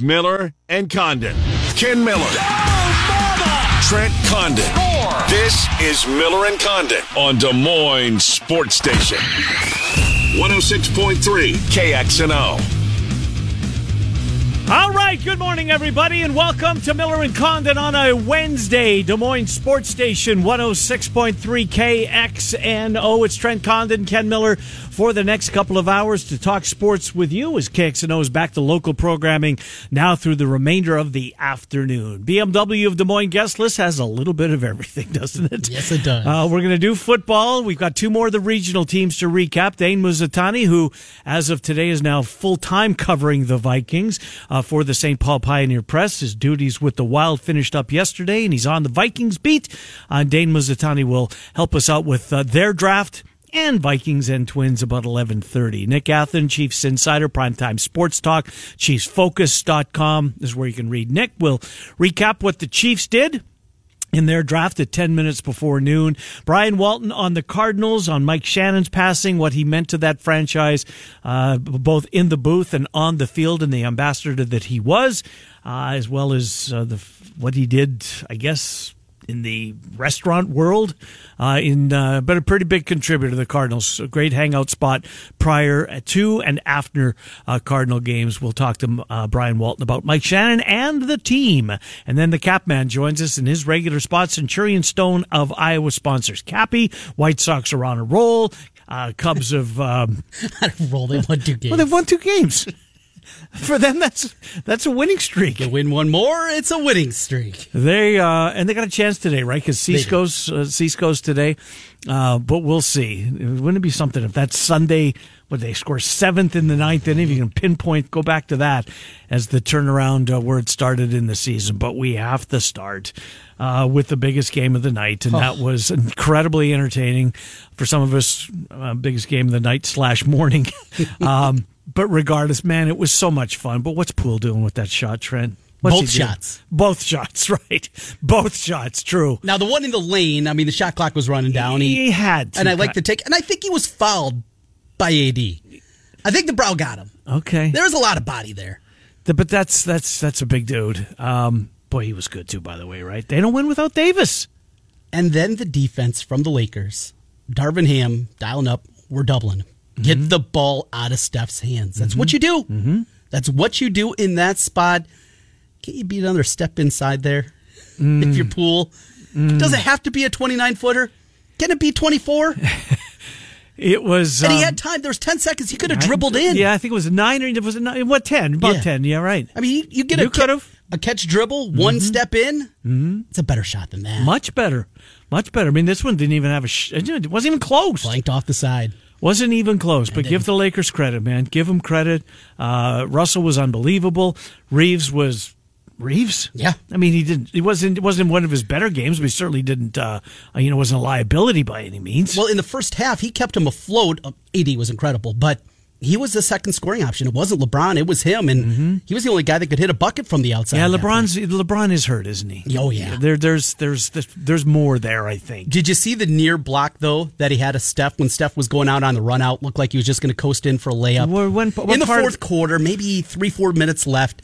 Miller and Condon. Ken Miller. Trent Condon. This is Miller and Condon on Des Moines Sports Station. 106.3 KXNO. All right, good morning, everybody, and welcome to Miller and Condon on a Wednesday. Des Moines Sports Station 106.3 KXNO. It's Trent Condon, Ken Miller for the next couple of hours to talk sports with you as KXNO is back to local programming now through the remainder of the afternoon. BMW of Des Moines guest list has a little bit of everything, doesn't it? Yes, it does. Uh, we're going to do football. We've got two more of the regional teams to recap. Dane Mizutani, who as of today is now full time covering the Vikings uh, for the St. Paul Pioneer Press. His duties with the Wild finished up yesterday, and he's on the Vikings beat. Uh, Dane Mizutani will help us out with uh, their draft and Vikings and Twins about 11:30. Nick Athan, Chiefs Insider, Primetime Sports Talk, ChiefsFocus.com is where you can read. Nick will recap what the Chiefs did in their draft at 10 minutes before noon. Brian Walton on the Cardinals, on Mike Shannon's passing, what he meant to that franchise, uh, both in the booth and on the field, and the ambassador that he was, uh, as well as uh, the what he did, I guess, in the restaurant world, uh, in uh, but a pretty big contributor to the Cardinals. A great hangout spot prior to and after uh, Cardinal games. We'll talk to uh, Brian Walton about Mike Shannon and the team, and then the Capman joins us in his regular spot. Centurion Stone of Iowa sponsors Cappy. White Sox are on a roll. Uh, Cubs have um, roll. They won two games. well, they've won two games. For them, that's that's a winning streak. You win one more, it's a winning streak. They uh, and they got a chance today, right? Because Cisco's uh, Cisco's today, uh, but we'll see. Wouldn't it be something if that Sunday? Would they score seventh in the ninth inning? If you can pinpoint, go back to that as the turnaround uh, where it started in the season. But we have to start uh, with the biggest game of the night, and that was incredibly entertaining for some of us. Uh, biggest game of the night slash morning. um, but regardless, man, it was so much fun. But what's Poole doing with that shot, Trent? What's Both shots. Both shots, right? Both shots, true. Now the one in the lane, I mean, the shot clock was running down. He had to and I like to take, and I think he was fouled by AD. I think the brow got him. Okay, There was a lot of body there. The- but that's that's that's a big dude. Um, boy, he was good too, by the way. Right? They don't win without Davis. And then the defense from the Lakers, Darvin Ham dialing up, we're doubling. Get the ball out of Steph's hands. That's what you do. Mm-hmm. That's what you do in that spot. Can't you be another step inside there? If your pool does it have to be a 29 footer? Can it be 24? It was. And he um, had time. There was 10 seconds. He could have dribbled in. Yeah, I think it was nine or it was nine? What ten? About Yeah. ten. Yeah, right. I mean, you, you get You a, could've. a catch dribble, one step in. Mm-hmm. It's a better shot than that. Much better. Much better. I mean, this one didn't even have a. Sh- it wasn't even close. Blanked off the side. Wasn't even close, but give the Lakers credit, man. Give them credit. Uh, Russell was unbelievable. Reaves was Reaves. Yeah. I mean, he didn't. He wasn't. It wasn't one of his better games, but he certainly didn't. Uh, you know, wasn't a liability by any means. Well, in the first half, he kept him afloat. Uh, AD was incredible, but he was the second scoring option. It wasn't LeBron; it was him, and mm-hmm. he was the only guy that could hit a bucket from the outside. yeah, LeBron's LeBron is hurt, isn't he? Oh, yeah. There, there's, there's, there's more there. I think. Did you see the near block though that he had a Steph when Steph was going out on the run out? Looked like he was just going to coast in for a layup. When- what in the part- fourth quarter, maybe three four minutes left.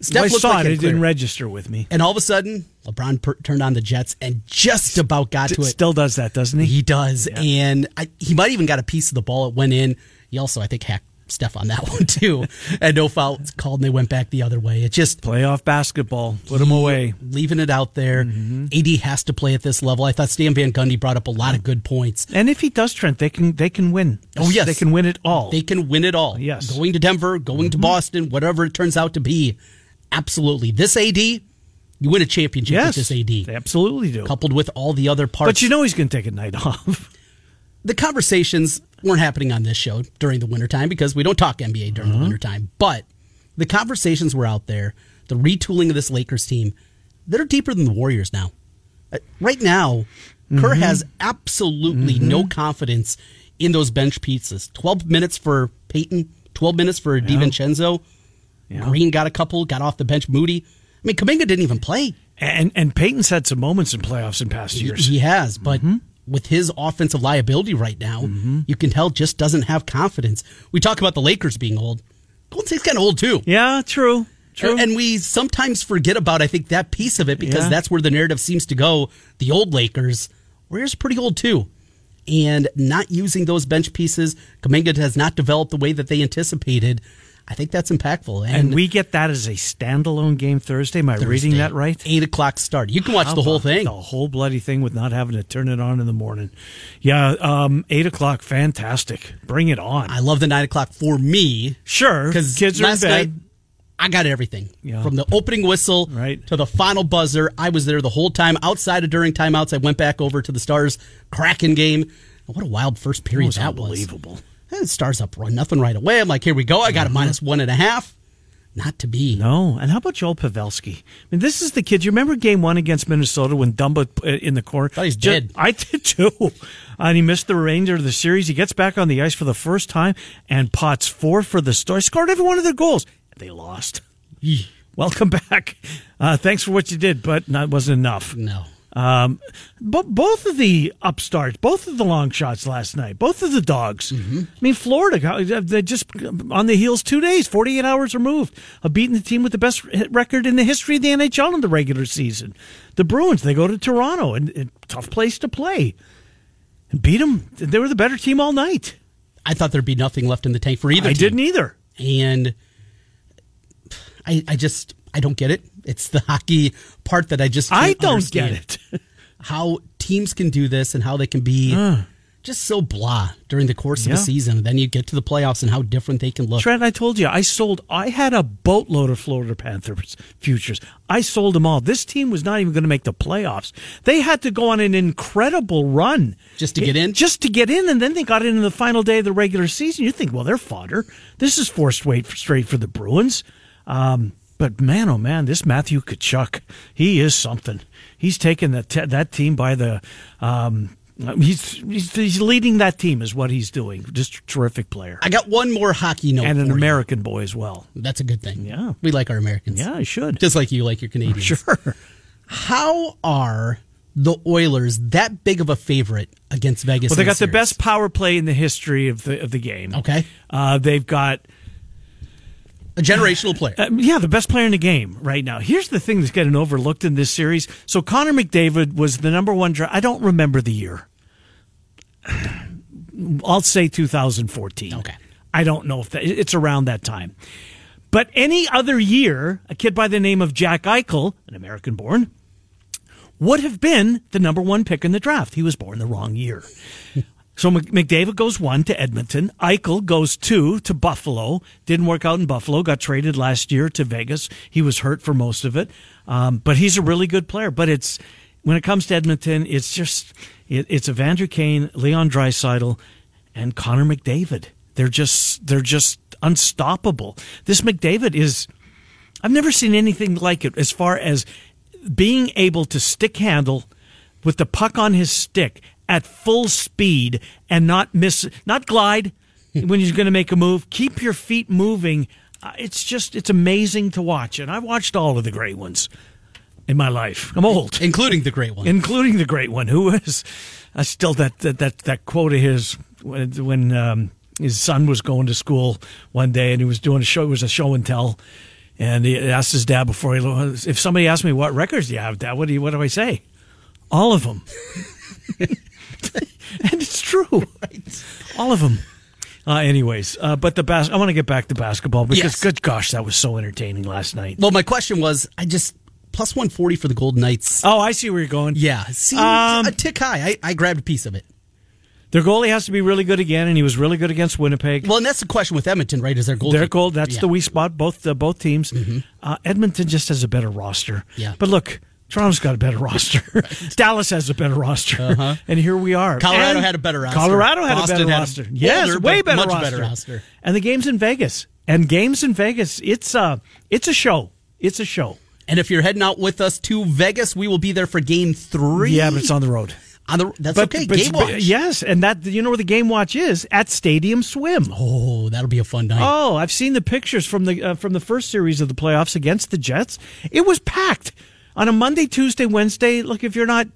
Steph I looked saw like it. It didn't register with me. and all of a sudden, LeBron per- turned on the Jets and just about got to It still does that, doesn't he? He does, and I, he might even got a piece of the ball. It went in. He also, I think, hacked Steph on that one too, and no foul was called, and they went back the other way. It just Playoff basketball. Put them away. leaving it out there. Mm-hmm. AD has to play at this level. I thought Stan Van Gundy brought up a lot of good points. And if he does, Trent, they can they can win. Oh, yes. they can win it all. They can win it all. Yes. Mm-hmm. going to Denver, going to Boston, whatever it turns out to be. Absolutely, this AD, you win a championship yes, with this AD, they absolutely do. coupled with all the other parts. But you know he's going to take a night off. The conversations weren't happening on this show during the wintertime because we don't talk NBA during Uh-huh. the wintertime. But the conversations were out there. The retooling of this Lakers team, they're deeper than the Warriors now. Uh, Right now, Kerr Mm-hmm. has absolutely no confidence in those bench pieces. 12 minutes for Payton, 12 minutes for DiVincenzo. Green got a couple, got off the bench. Moody. I mean, Kuminga didn't even play. and and Payton's had some moments in playoffs in past He- years. He has, but Mm-hmm. With his offensive liability right now, mm-hmm. you can tell just doesn't have confidence. We talk about the Lakers being old. Golden State's kind of old too. Yeah, true. true. And we sometimes forget about, I think, that piece of it because Yeah. that's where the narrative seems to go. The old Lakers, Warriors pretty old too. And not using those bench pieces, Kuminga has not developed the way that they anticipated. I think that's impactful. and we get that as a standalone game Thursday. Am I reading that right? Eight o'clock start. You can watch How the whole thing. The whole bloody thing with not having to turn it on in the morning. Yeah, um, eight o'clock, fantastic. Bring it on. I love the nine o'clock for me sure, because kids are in bed. night I got everything Yeah. from the opening whistle Right. to the final buzzer. I was there the whole time. Outside of during timeouts, I went back over to the Stars Kraken game. What a wild first period was that was! unbelievable. Eh, the Stars up one nothing right away. I'm like, here we go. I got a minus one and a half. Not to be. No, and how about Joel Pavelski? I mean, this is the kid. You remember Game One against Minnesota when Dumba uh, in the corner? Thought he's dead. I did too. And he missed the remainder of the series. He gets back on the ice for the first time and pots four for the Stars. Scored every one of their goals. They lost. Welcome back. Uh, thanks for what you did, but that wasn't enough. No. Um, but both of the upstarts, both of the long shots last night, both of the dogs. Mm-hmm. I mean, Florida, got- they just on the heels two days, 48 hours removed of beating the team with the best record in the history of the NHL in the regular season. The Bruins, they go to Toronto, and, and tough place to play. And beat them. They were the better team all night. I thought there'd be nothing left in the tank for either. I team. didn't either. and I, I just I don't get it. It's the hockey part that I just I don't understand. get it. How teams can do this and how they can be just so blah during the course of Yeah. a season. Then you get to the playoffs and how different they can look. Trent, I told you, I sold, I had a boatload of Florida Panthers futures. I sold them all. This team was not even going to make the playoffs. They had to go on an incredible run. Just to get in? Just to get in, and then they got in in the final day of the regular season. You think, well, they're fodder. This is forced weight for, straight for the Bruins. Um, but man, oh man, this Matthew Tkachuk, he is something. He's taken that te- that team by the. Um, he's, he's he's leading that team, is what he's doing. Just a terrific player I got one more hockey note and an for you. American boy as well. That's a good thing. Yeah. we like our Americans. Yeah, I should. just like you like your Canadians. Sure. How are the Oilers that big of a favorite against Vegas? Well, they got the series? best power play in the history of the of the game. Okay. Uh, they've got a generational player. um, yeah, the best player in the game right now. Here's the thing that's getting overlooked in this series. So Connor McDavid was the number one draft. I don't remember the year. I'll say 2014. Okay. I don't know if that it's around that time. But any other year, a kid by the name of Jack Eichel, an American born, would have been the number one pick in the draft. He was born the wrong year. So McDavid goes one to Edmonton. Eichel goes two to Buffalo. Didn't work out in Buffalo. Got traded last year to Vegas. He was hurt for most of it, um, but he's a really good player. But it's when it comes to Edmonton, it's just it, it's Evander Kane, Leon Draisaitl, and Connor McDavid. They're just they're just unstoppable. This McDavid is. I've never seen anything like it as far as being able to stick handle with the puck on his stick at full speed and not miss, not glide when he's going to make a move. Keep your feet moving. Uh, it's just, it's amazing to watch. And I've watched all of the great ones in my life. I'm old, including the great one. including the great one who is was, I still, that, that, that, that quote of his when, when um, his son was going to school one day and he was doing a show, it was a show and tell. And he asked his dad before he, if somebody asked me, what records do you have, dad? What do you, what do I say? All of them. and it's true. All of them. Uh, anyways, uh, but the bas- I want to get back to basketball because, Yes. good gosh, that was so entertaining last night. well, my question was, I just plus one forty for the Golden Knights. Oh, I see where you're going. Yeah, seems Um, a tick high. I, I grabbed a piece of it. Their goalie has to be really good again, and he was really good against Winnipeg. Well, and that's the question with Edmonton, right? Is their goal? Their goal, that's Yeah. the weak spot, both uh, both teams. Uh, Edmonton just has a better roster. Yeah. But look, Toronto's got a better roster. Dallas has a better roster. And here we are. Colorado And had a better roster. Colorado had Boston a better had a roster. yes, older, way but better much roster. better roster. And the game's in Vegas. And games in Vegas, it's uh it's a show. It's a show. And if you're heading out with us to Vegas, we will be there for Game Three. Yeah, but it's on the road. on the. That's okay. but- Game but- watch. Yes, and that you know where the game watch is at Stadium Swim. Oh, that'll be a fun night. Oh, I've seen the pictures from the uh, from the first series of the playoffs against the Jets. It was packed on a Monday, Tuesday, Wednesday. Look, if you're not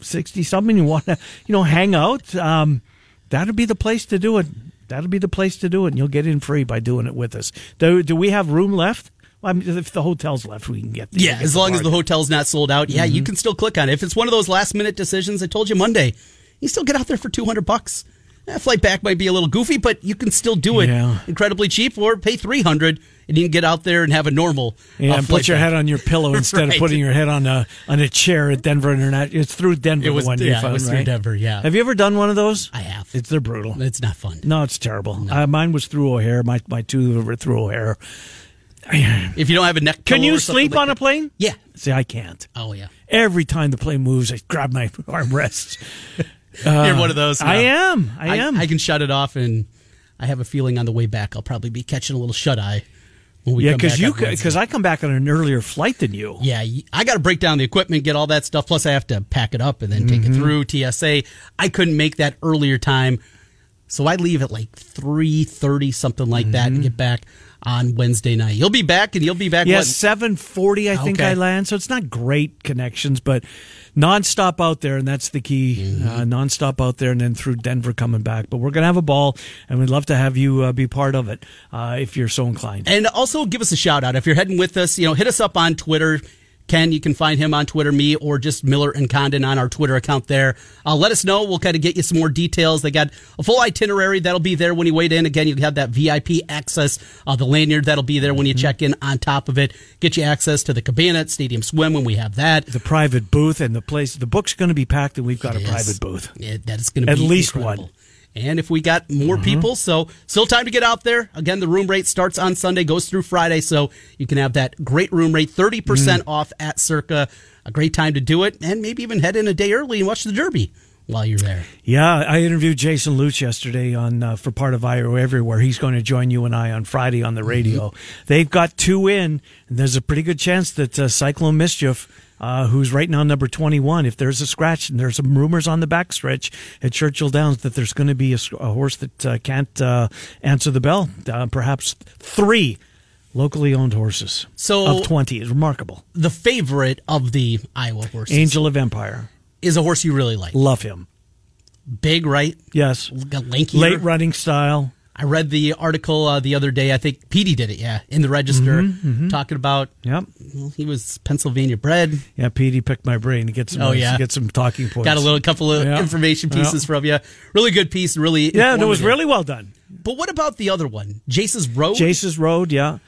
sixty something, you want to you know hang out. Um, that'd be the place to do it. That'll be the place to do it, and you'll get in free by doing it with us. Do, do we have room left? I mean, if the hotel's left, we can get there. Yeah, Get as long as the hotel's not sold out, yeah, Mm-hmm. you can still click on it. If it's one of those last minute decisions, I told you Monday, you still get out there for 200 bucks. That flight back might be a little goofy, but you can still do it Yeah. incredibly cheap or pay 300 and you can get out there and have a normal Yeah, uh, and put your head on your pillow instead Right. of putting your head on a on a chair at Denver International. It's through Denver. It was- one yeah, it found, was through? Denver, yeah. Have you ever done one of those? I have. It's they're brutal. It's not fun. No, it's terrible. Uh, mine was through O'Hare. My my two were through O'Hare. If you don't have a neck Can you sleep like on a plane? Yeah. See, I can't. Oh, yeah. Every time the plane moves, I grab my armrests. You're one of those. I am. I, am. I can shut it off, and I have a feeling on the way back I'll probably be catching a little shut eye yeah, because you because I come back on an earlier flight than you. Yeah, I got to break down the equipment, get all that stuff. Plus, I have to pack it up and then take Mm-hmm. it through TSA. I couldn't make that earlier time, so I leave at like three thirty, something like that, Mm-hmm. and get back on Wednesday night. You'll be back, and you'll be back. Yeah, seven forty. I think Okay. I land, so it's not great connections, but nonstop out there, and that's the key. Mm-hmm. Uh, nonstop out there, and then through Denver coming back. But we're gonna have a ball, and we'd love to have you uh, be part of it uh, if you're so inclined. And also give us a shout out if you're heading with us. You know, hit us up on Twitter. Ken, you can find him on Twitter, me, or just Miller and Condon on our Twitter account there. Uh, let us know. We'll kind of get you some more details. They got a full itinerary that'll be there when you wait in. Again, you have that VIP access, uh, the lanyard that'll be there when you check in on top of it. Get you access to the cabana at Stadium Swim when we have that. the private booth and the place. The book's going to be packed, and we've got a Yes. private booth. Yeah, that is going to At least incredible. one. And if we got more people, so still time to get out there. Again, the room rate starts on Sunday, goes through Friday, so you can have that great room rate, 30% off at Circa. A great time to do it, and maybe even head in a day early and watch the Derby while you're there. Yeah, I interviewed Jason Loutsch yesterday on uh, for part of IO Everywhere. He's going to join you and I on Friday on the radio. They've got two in, and there's a pretty good chance that uh, Cyclone Mischief, uh, who's right now number 21, if there's a scratch, and there's some rumors on the backstretch at Churchill Downs that there's going to be a horse that uh, can't uh, answer the bell. Uh, perhaps three locally owned horses So- of 20 is remarkable. The favorite of the Iowa horses Angel of Empire, is a horse you really like. love him. Big, right? Yes, lanky. late running style. I read the article uh, the other day. I think Petey did it, yeah, in the Register, Mm-hmm, talking about Yep. well, he was Pennsylvania bred. Yeah, Petey picked my brain to get some. Oh, yeah. get some talking points. Got a little couple of Yeah. information pieces Yeah. from you. Really good piece. Really, Yeah, and it was really well done. But what about the other one, Jace's Road? Jace's Road, yeah,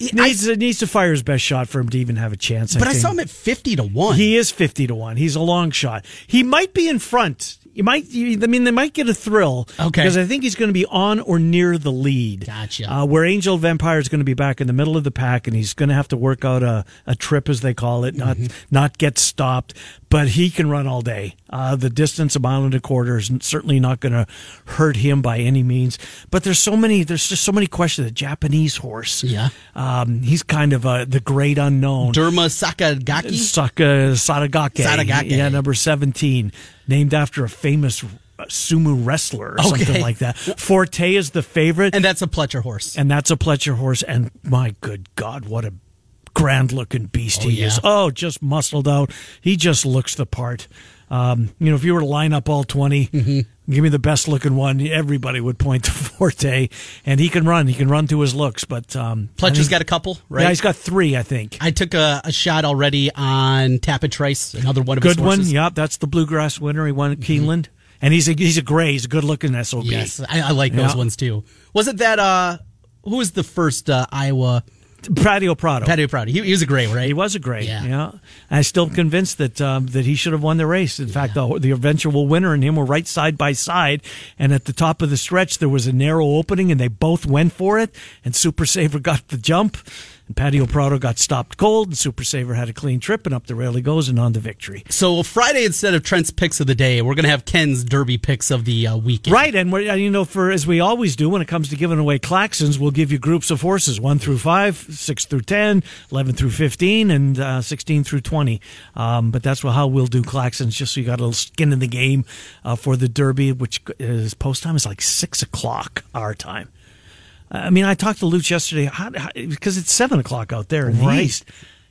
I- needs needs to fire his best shot for him to even have a chance. but I, think. saw him at fifty to one. He is fifty to one. He's a long shot. He might be in front. You might. you- I mean, they might get a thrill. Okay. Because I think he's going to be on or near the lead. Gotcha. Uh, where Angel of Empire is going to be back in the middle of the pack, and he's going to have to work out a, a trip, as they call it, not Mm-hmm. not get stopped. But he can run all day. Uh, the distance, a mile and a quarter, is certainly not going to hurt him by any means. But there's so many. There's just so many questions. The Japanese horse. Yeah. Um, he's kind of uh, the great unknown. Derma Sakagaki. Saka Sadagake. Sadagake. Yeah, number 17, named after a famous sumo wrestler or Okay. something like that. Forte is the favorite, and that's a Pletcher horse. and that's a Pletcher horse. And my good God, what a grand looking beast Oh, he yeah. is. Oh, just muscled out. He just looks the part. Um, you know, if you were to line up all 20, Mm-hmm. give me the best looking one, everybody would point to Forte. And he can run. He can run to his looks. But um, Pletcher's got a couple, right? Yeah, he's got three, I think. I took a, a shot already on Tapit Trice, another one of his Good one. Yep, that's the bluegrass winner. He won at Keeneland, and he's a he's a gray. He's a good looking sob. Yes, I, I like those Yeah. ones too. Was it that? uh Who was the first uh, Iowa Paddy O'Prado. Paddy O'Prado? He, he was a great, right? He was a great. Yeah. Yeah, I'm still convinced that um, that he should have won the race. In fact, the, the eventual winner and him were right side by side, and at the top of the stretch there was a narrow opening, and they both went for it. And Super Saver got the jump, and Paddy O'Prado got stopped cold, and Super Saver had a clean trip, and up the rail he goes, and on to victory. So Friday, instead of Trent's picks of the day, we're going to have Ken's Derby picks of the uh, weekend. Right, and we're, you know, for as we always do when it comes to giving away Claxons, we'll give you groups of horses one through five, six through 10, 11 through 15, and uh, 16 through 20. Um, but that's how we'll do Claxons, just so you got a little skin in the game uh, for the Derby, which is post time is like 6 o'clock our time. I mean, I talked to Loutsch yesterday how, how, because it's 7 o'clock out there in the Right. east.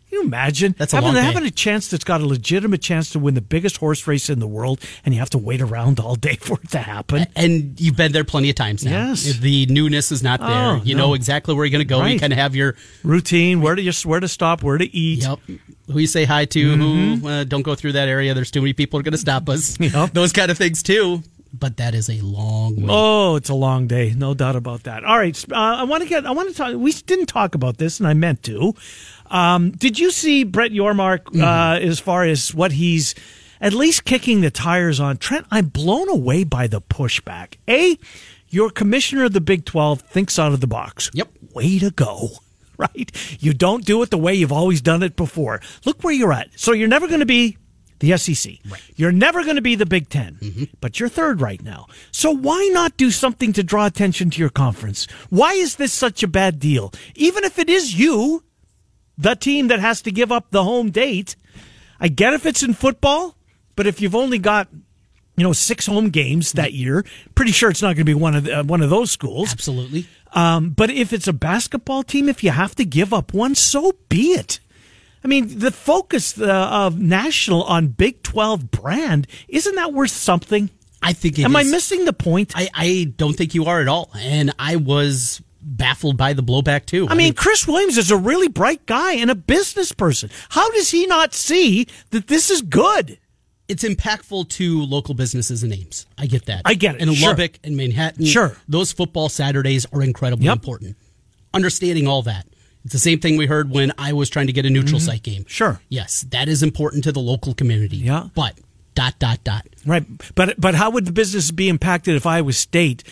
Can you imagine That's a having, having a chance that's got a legitimate chance to win the biggest horse race in the world, and you have to wait around all day for it to happen. And you've been there plenty of times now. Yes. The newness is not there. Oh, you no. know exactly where you're going to go. You Right. kind of have your Routine, where to just where to stop, where to eat. Yep. Who you say hi to? Who uh, don't go through that area? There's too many people are going to stop us. Mm-hmm. Yep. Those kind of things too. But that is a long way. Oh, it's a long day, no doubt about that. All right, uh, I want to get. I want to talk. We didn't talk about this, and I meant to. Um, did you see Brett Yormark uh, as far as what he's at least kicking the tires on Trent? I'm blown away by the pushback. A, your commissioner of the Big Twelve thinks out of the box. Yep. Way to go. Right? You don't do it the way you've always done it before. Look where you're at. So you're never going to be the SEC. Right. You're never going to be the Big 10 but you're third right now. So why not do something to draw attention to your conference? Why is this such a bad deal? Even if it is you, the team that has to give up the home date. I get if it's in football, but if you've only got you know six home games that year, pretty sure it's not going to be one of the, uh, one of those schools. Absolutely. Um, but if it's a basketball team, if you have to give up one, so be it. I mean, the focus uh, of national on Big 12 brand, isn't that worth something? I think it Am I missing the point? I, I, I don't think you are at all. And I was baffled by the blowback too. I mean, Chris Williams is a really bright guy and a business person. How does he not see that this is good? it's impactful to local businesses and names. I get that. I get it. In Sure. Lubbock and Manhattan, Sure. those football Saturdays are incredibly Yep. important. Understanding all that. It's the same thing we heard when I was trying to get a neutral site game. Mm-hmm. Sure. Yes, that is important to the local community. Yeah. But dot dot dot. Right. But but how would the business be impacted if Iowa State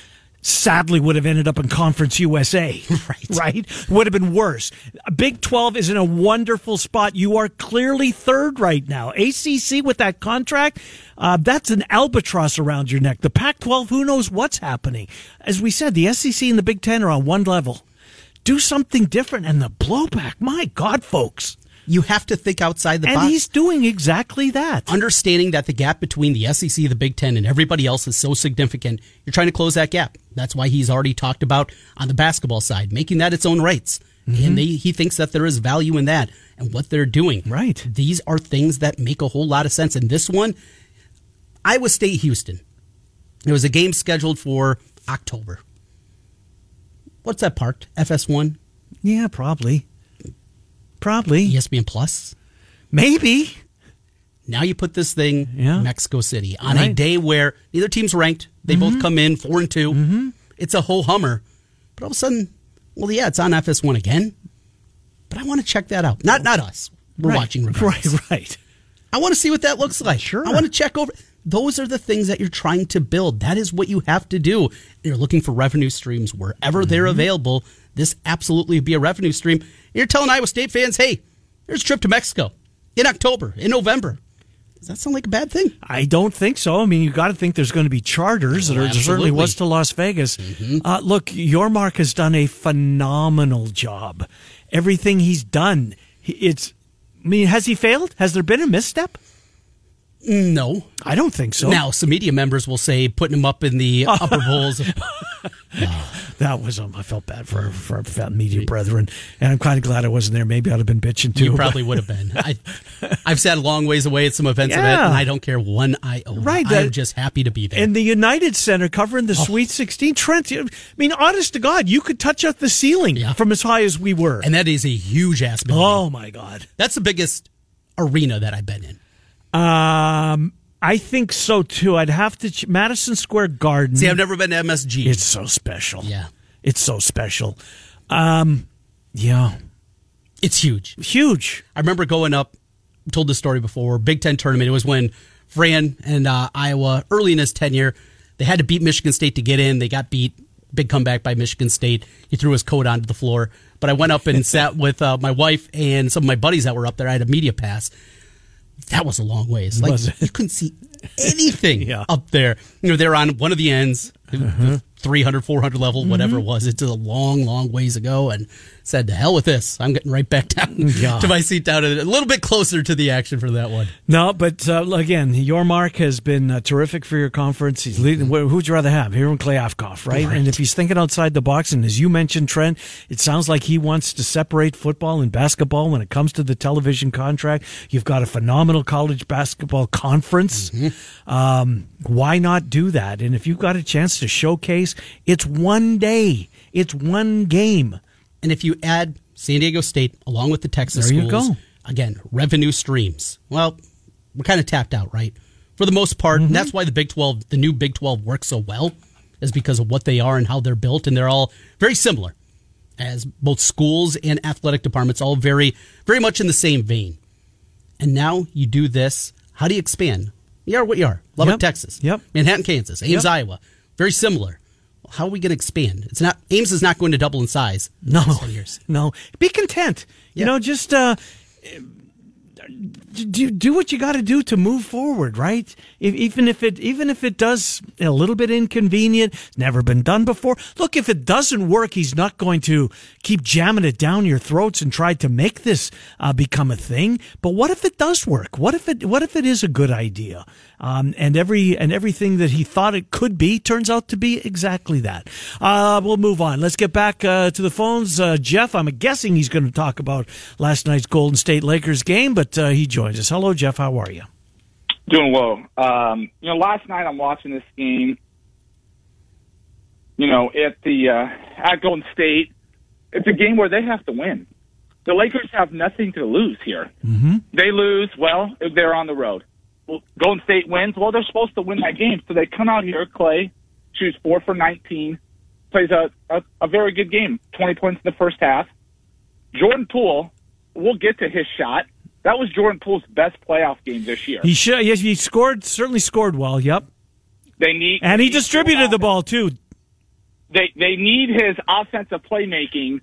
sadly would have ended up in Conference USA? Right. Right? Would have been worse. Big 12 is in a wonderful spot. You are clearly third right now. ACC with that contract, uh, that's an albatross around your neck. The Pac 12, who knows what's happening? As we said, the SEC and the Big 10 are on one level. Do something different. And the blowback, my God, folks. You have to think outside the And box. And he's doing exactly that. understanding that the gap between the SEC, the Big Ten, and everybody else is so significant, you're trying to close that gap. That's why he's already talked about on the basketball side, making that its own rights. Mm-hmm. And they, he thinks that there is value in that and what they're doing. Right. These are things that make a whole lot of sense. And this one, Iowa State Houston. There was a game scheduled for October. What's that parked? FS1? Yeah, probably. Probably. ESPN Plus? Maybe. Now you put this thing Yeah. Mexico City on a day where neither team's ranked. They both mm-hmm. come in four and 2 mm-hmm. It's a whole hummer. But all of a sudden, well, yeah, it's on FS1 again. But I want to check that out. Not not us. We're Right. watching regardless. Right, right. I want to see what that looks like. Sure. I want to check over. Those are the things that you're trying to build. That is what you have to do. You're looking for revenue streams wherever they're Mm-hmm. available. This absolutely would be a revenue stream. You're telling Iowa State fans, hey, there's a trip to Mexico in October, in November. Does that sound like a bad thing? I don't think so. I mean, you got to think there's going to be charters. Oh, there certainly was to Las Vegas. Uh, look, Yormark has done a phenomenal job. Everything he's done, it's. I mean, has he failed? Has there been a misstep? No. I don't think so. Now, some media members will say putting him up in the upper bowls. that was um, I felt bad for for our media brethren, and I'm kind of glad I wasn't there. Maybe I'd have been bitching too. You probably would have been. I, I've sat a long ways away at some events of it, and I don't care one iota. Right, I'm just happy to be there. And the United Center covering the Oh. Sweet 16. Trent, I mean, honest to God, you could touch up the ceiling Yeah. from as high as we were. and that is a huge ass building. oh my God. That's the biggest arena that I've been in. Um, I think so too. I'd have to ch- Madison Square Garden. See, I've never been to MSG. it's so special. Yeah. it's so special. Um, yeah, it's huge. huge. I remember going up, told this story before, Big Ten tournament. It was when Fran and uh, Iowa, early in his tenure, they had to beat Michigan State to get in. They got beat. Big comeback by Michigan State. He threw his coat onto the floor. But I went up and sat with uh, my wife and some of my buddies that were up there. I had a media pass. That was a long ways. Like you couldn't see anything Yeah. up there. You know, they're on one of the ends, the uh-huh. 300, 400 level, whatever mm-hmm. it was. It's a long, long ways ago. And said, "To hell with this! I'm getting right back down Yeah. to my seat, down a little bit closer to the action for that one." No, but uh, again, Yormark has been uh, terrific for your conference. He's leading. wh- Who'd you rather have, here in Klayafkov, right? And if he's thinking outside the box, and as you mentioned, Trent, it sounds like he wants to separate football and basketball when it comes to the television contract. You've got a phenomenal college basketball conference. Um, why not do that? And if you've got a chance to showcase, it's one day, it's one game. And if you add San Diego State along with the Texas There you schools, go. again, revenue streams. Well, we're kind of tapped out, right? For the most part. Mm-hmm. And that's why the Big 12, the new Big 12 works so well, is because of what they are and how they're built. And they're all very similar as both schools and athletic departments, all very, very much in the same vein. And now you do this. How do you expand? You are what you are. Lubbock, Yep. Texas. Yep. Manhattan, Kansas. Ames, Yep. Iowa. Very similar. How are we going to expand? It's not Ames is not going to double in size. No, next 10 years. no. Be content. You know, just uh, do do what you got to do to move forward, right? If, even if it even if it does a little bit inconvenient, never been done before. Look, if it doesn't work, he's not going to keep jamming it down your throats and try to make this uh, become a thing. But what if it does work? What if it what if it is a good idea? Um, and every and everything that he thought it could be turns out to be exactly that. Uh, we'll move on. Let's get back uh, to the phones. Uh, Jeff, I'm guessing he's going to talk about last night's Golden State Lakers game, but uh, he joins us. Hello, Jeff. How are you? Doing well. Um, you know, last night I'm watching this game. You know, at the uh, at Golden State, it's a game where they have to win. The Lakers have nothing to lose here. Mm-hmm. They lose, well, if they're on the road. Well, Golden State wins. Well, they're supposed to win that game, so they come out here. Clay shoots four for 19, plays a, a a very good game, 20 points in the first half. Jordan Poole, we'll get to his shot. That was Jordan Poole's best playoff game this year. He should. Yes, he scored. Certainly scored well. Yep, They need and he need distributed the ball too. They they need his offensive playmaking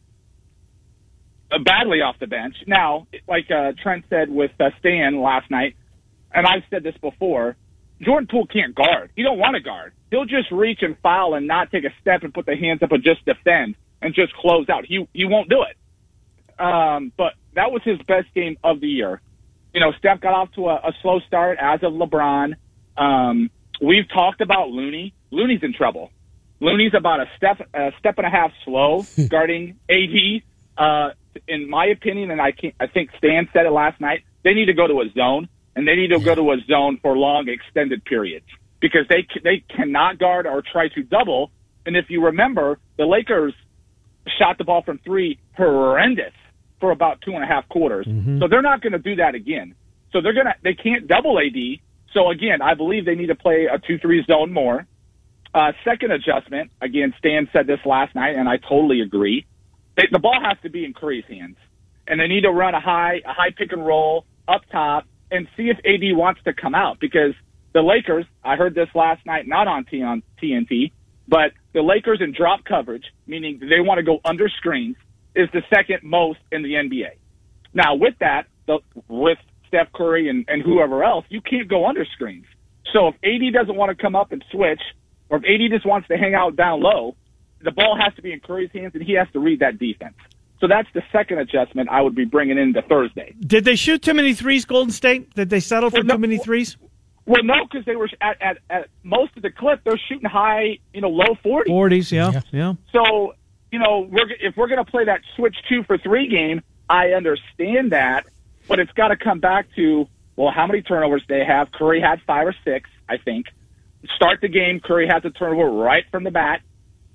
badly off the bench. Now, like uh, Trent said with uh, Stan last night, and I've said this before, Jordan Poole can't guard. He don't want to guard. He'll just reach and foul and not take a step and put the hands up and just defend and just close out. He he won't do it. Um, but that was his best game of the year. You know, Steph got off to a, a slow start, as of LeBron. Um, we've talked about Looney. Looney's in trouble. Looney's about a step a step and a half slow guarding AD. Uh, in my opinion, and I can I think Stan said it last night. They need to go to a zone, and they need to go to a zone for long extended periods because they they cannot guard or try to double. And if you remember, the Lakers shot the ball from three horrendous for about two and a half quarters. So they're not going to do that again. So they're gonna they can't double AD. So again, I believe they need to play a two three zone more. Uh, second adjustment, again, Stan said this last night, and I totally agree. They, the ball has to be in Curry's hands, and they need to run a high a high pick and roll up top and see if AD wants to come out because the Lakers. I heard this last night, not on T on TNT, but the Lakers in drop coverage, meaning they want to go under screens, is the second most in the NBA. Now, with that, the, with Steph Curry and, and whoever else, you can't go under screens. So if AD doesn't want to come up and switch, or if AD just wants to hang out down low, the ball has to be in Curry's hands, and he has to read that defense. So that's the second adjustment I would be bringing in into Thursday. Did they shoot too many threes, Golden State? Did they settle for Well, no- too many threes? Well, no, because they were at, at at most of the clip, they're shooting high, you know, low 40s. Forties, yeah, yeah. So, you know, we're, if we're going to play that switch two for three game, I understand that, but it's got to come back to, well, how many turnovers they have. Curry had five or six, I think. Start the game, Curry has a turnover right from the bat.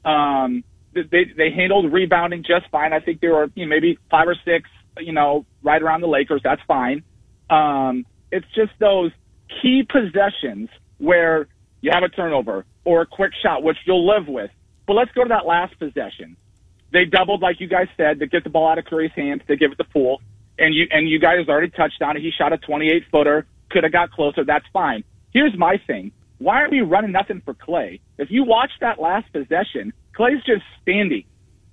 Um, they, they handled rebounding just fine. I think there were you know, maybe five or six, you know, right around the Lakers. That's fine. Um, it's just those key possessions where you have a turnover or a quick shot, which you'll live with. But let's go to that last possession. They doubled, like you guys said, to get the ball out of Curry's hands. They give it to Poole, and you and you guys already touched on it. He shot a 28 footer, could have got closer. That's fine. Here's my thing: Why are we running nothing for Clay? If you watch that last possession, Clay's just standing.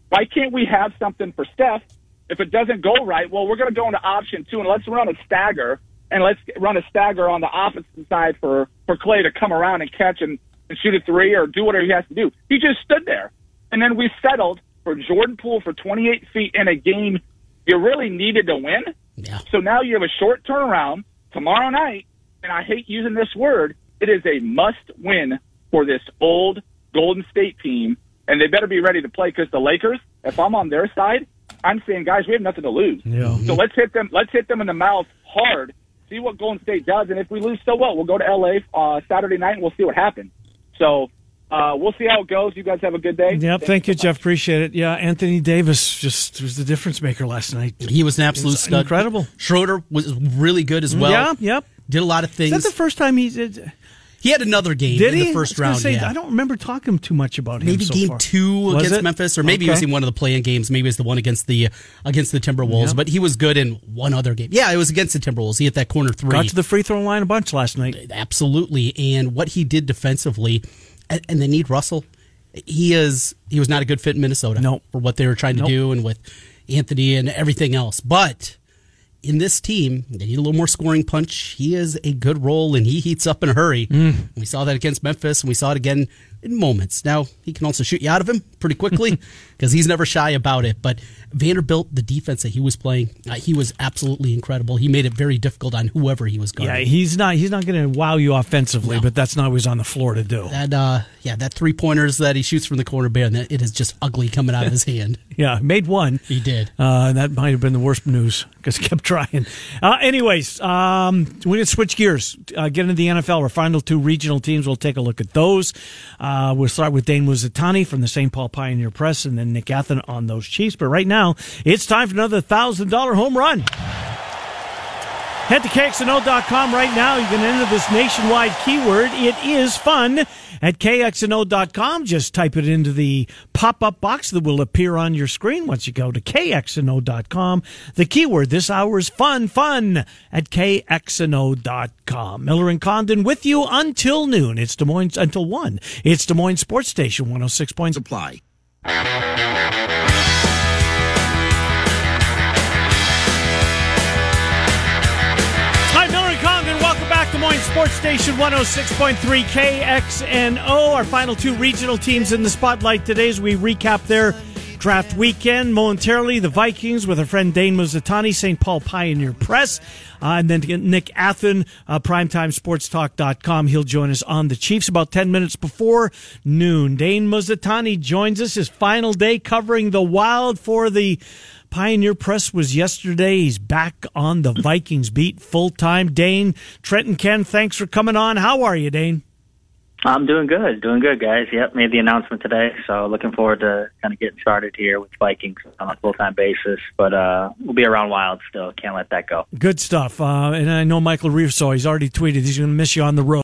Why can't we have something for Steph? If it doesn't go right, well, we're going to go into option two and let's run a stagger and let's run a stagger on the opposite side for for Clay to come around and catch and, and shoot a three or do whatever he has to do. He just stood there, and then we settled for Jordan Poole for 28 feet in a game you really needed to win. Yeah. So now you have a short turnaround tomorrow night, and I hate using this word. It is a must win for this old Golden State team, and they better be ready to play because the Lakers, if I'm on their side, I'm saying, guys, we have nothing to lose. Yeah. So let's hit them. Let's hit them in the mouth hard. See what Golden State does, and if we lose, so what? We'll go to LA uh, Saturday night, and we'll see what happens. So uh, we'll see how it goes. You guys have a good day. Yep. Thank you, Jeff. Appreciate it. Yeah, Anthony Davis just was the difference maker last night. He was an absolute It's stud. incredible. Schroeder was really good as well. Yeah. Yep. Did a lot of Is things. that the first time he did? he had another game Did in he? the first I was round. say, yeah. I don't remember talking too much about him. maybe so game far. two Was against it? Memphis, or maybe he was Okay. in one of the playing games. Maybe it was the one against the against the Timberwolves. Yep. But he was good in one other game. Yeah, it was against the Timberwolves. He hit that corner three. Got to the free throw line a bunch last night. Absolutely, and what he did defensively, and, and they need Russell. He is he was not a good fit in Minnesota. No. for what they were trying to Nope. do, and with Anthony and everything else. But in this team, they need a little more scoring punch. He is a good role, and he heats up in a hurry. Mm. We saw that against Memphis, and we saw it again in moments. Now he can also shoot you out of him pretty quickly because he's never shy about it. But Vanderbilt, the defense that he was playing, uh, he was absolutely incredible. He made it very difficult on whoever he was Yeah, guarding. he's not. He's not going to wow you offensively, No. but that's not what he's on the floor to do. That uh, yeah, that three pointers that he shoots from the corner, bear, and that it is just ugly coming out of his hand. Yeah, made one. He did. Uh, that might have been the worst news because he kept trying. Uh, anyways, um, we're going to switch gears, uh, get into the NFL. Our final two regional teams. We'll take a look at those. Uh, Uh, we'll start with Dane Mizutani from the St. Paul Pioneer Press and then Nick Athan on those Chiefs. But right now, it's time for another $1,000 home run. Head to KXNO.com right now. You can enter this nationwide keyword. It is fun at KXNO.com. Just type it into the pop up box that will appear on your screen once you go to KXNO.com. The keyword this hour is fun, fun at KXNO.com. Miller and Condon with you until noon. It's Des Moines, until 1. It's Des Moines Sports Station 106 points. Apply. Sports Station 106.3 KXNO. Our final two regional teams in the spotlight today as we recap their draft weekend. Momentarily, the Vikings with our friend Dane Mizutani, St. Paul Pioneer Press. Uh, and then Nick Athan, uh, primetimesportstalk.com. He'll join us on the Chiefs about 10 minutes before noon. Dane Mizutani joins us his final day covering the Wild for the Pioneer Press was yesterday. He's back on the Vikings beat full time. Dane, Trenton Ken, thanks for coming on. How are you, Dane? I'm doing good, doing good, guys. Yep, made the announcement today, so looking forward to kind of getting started here with Vikings on a full time basis. But uh, we'll be around Wild still. Can't let that go. Good stuff. Uh, and I know Michael Russo, he's already tweeted he's going to miss you on the road.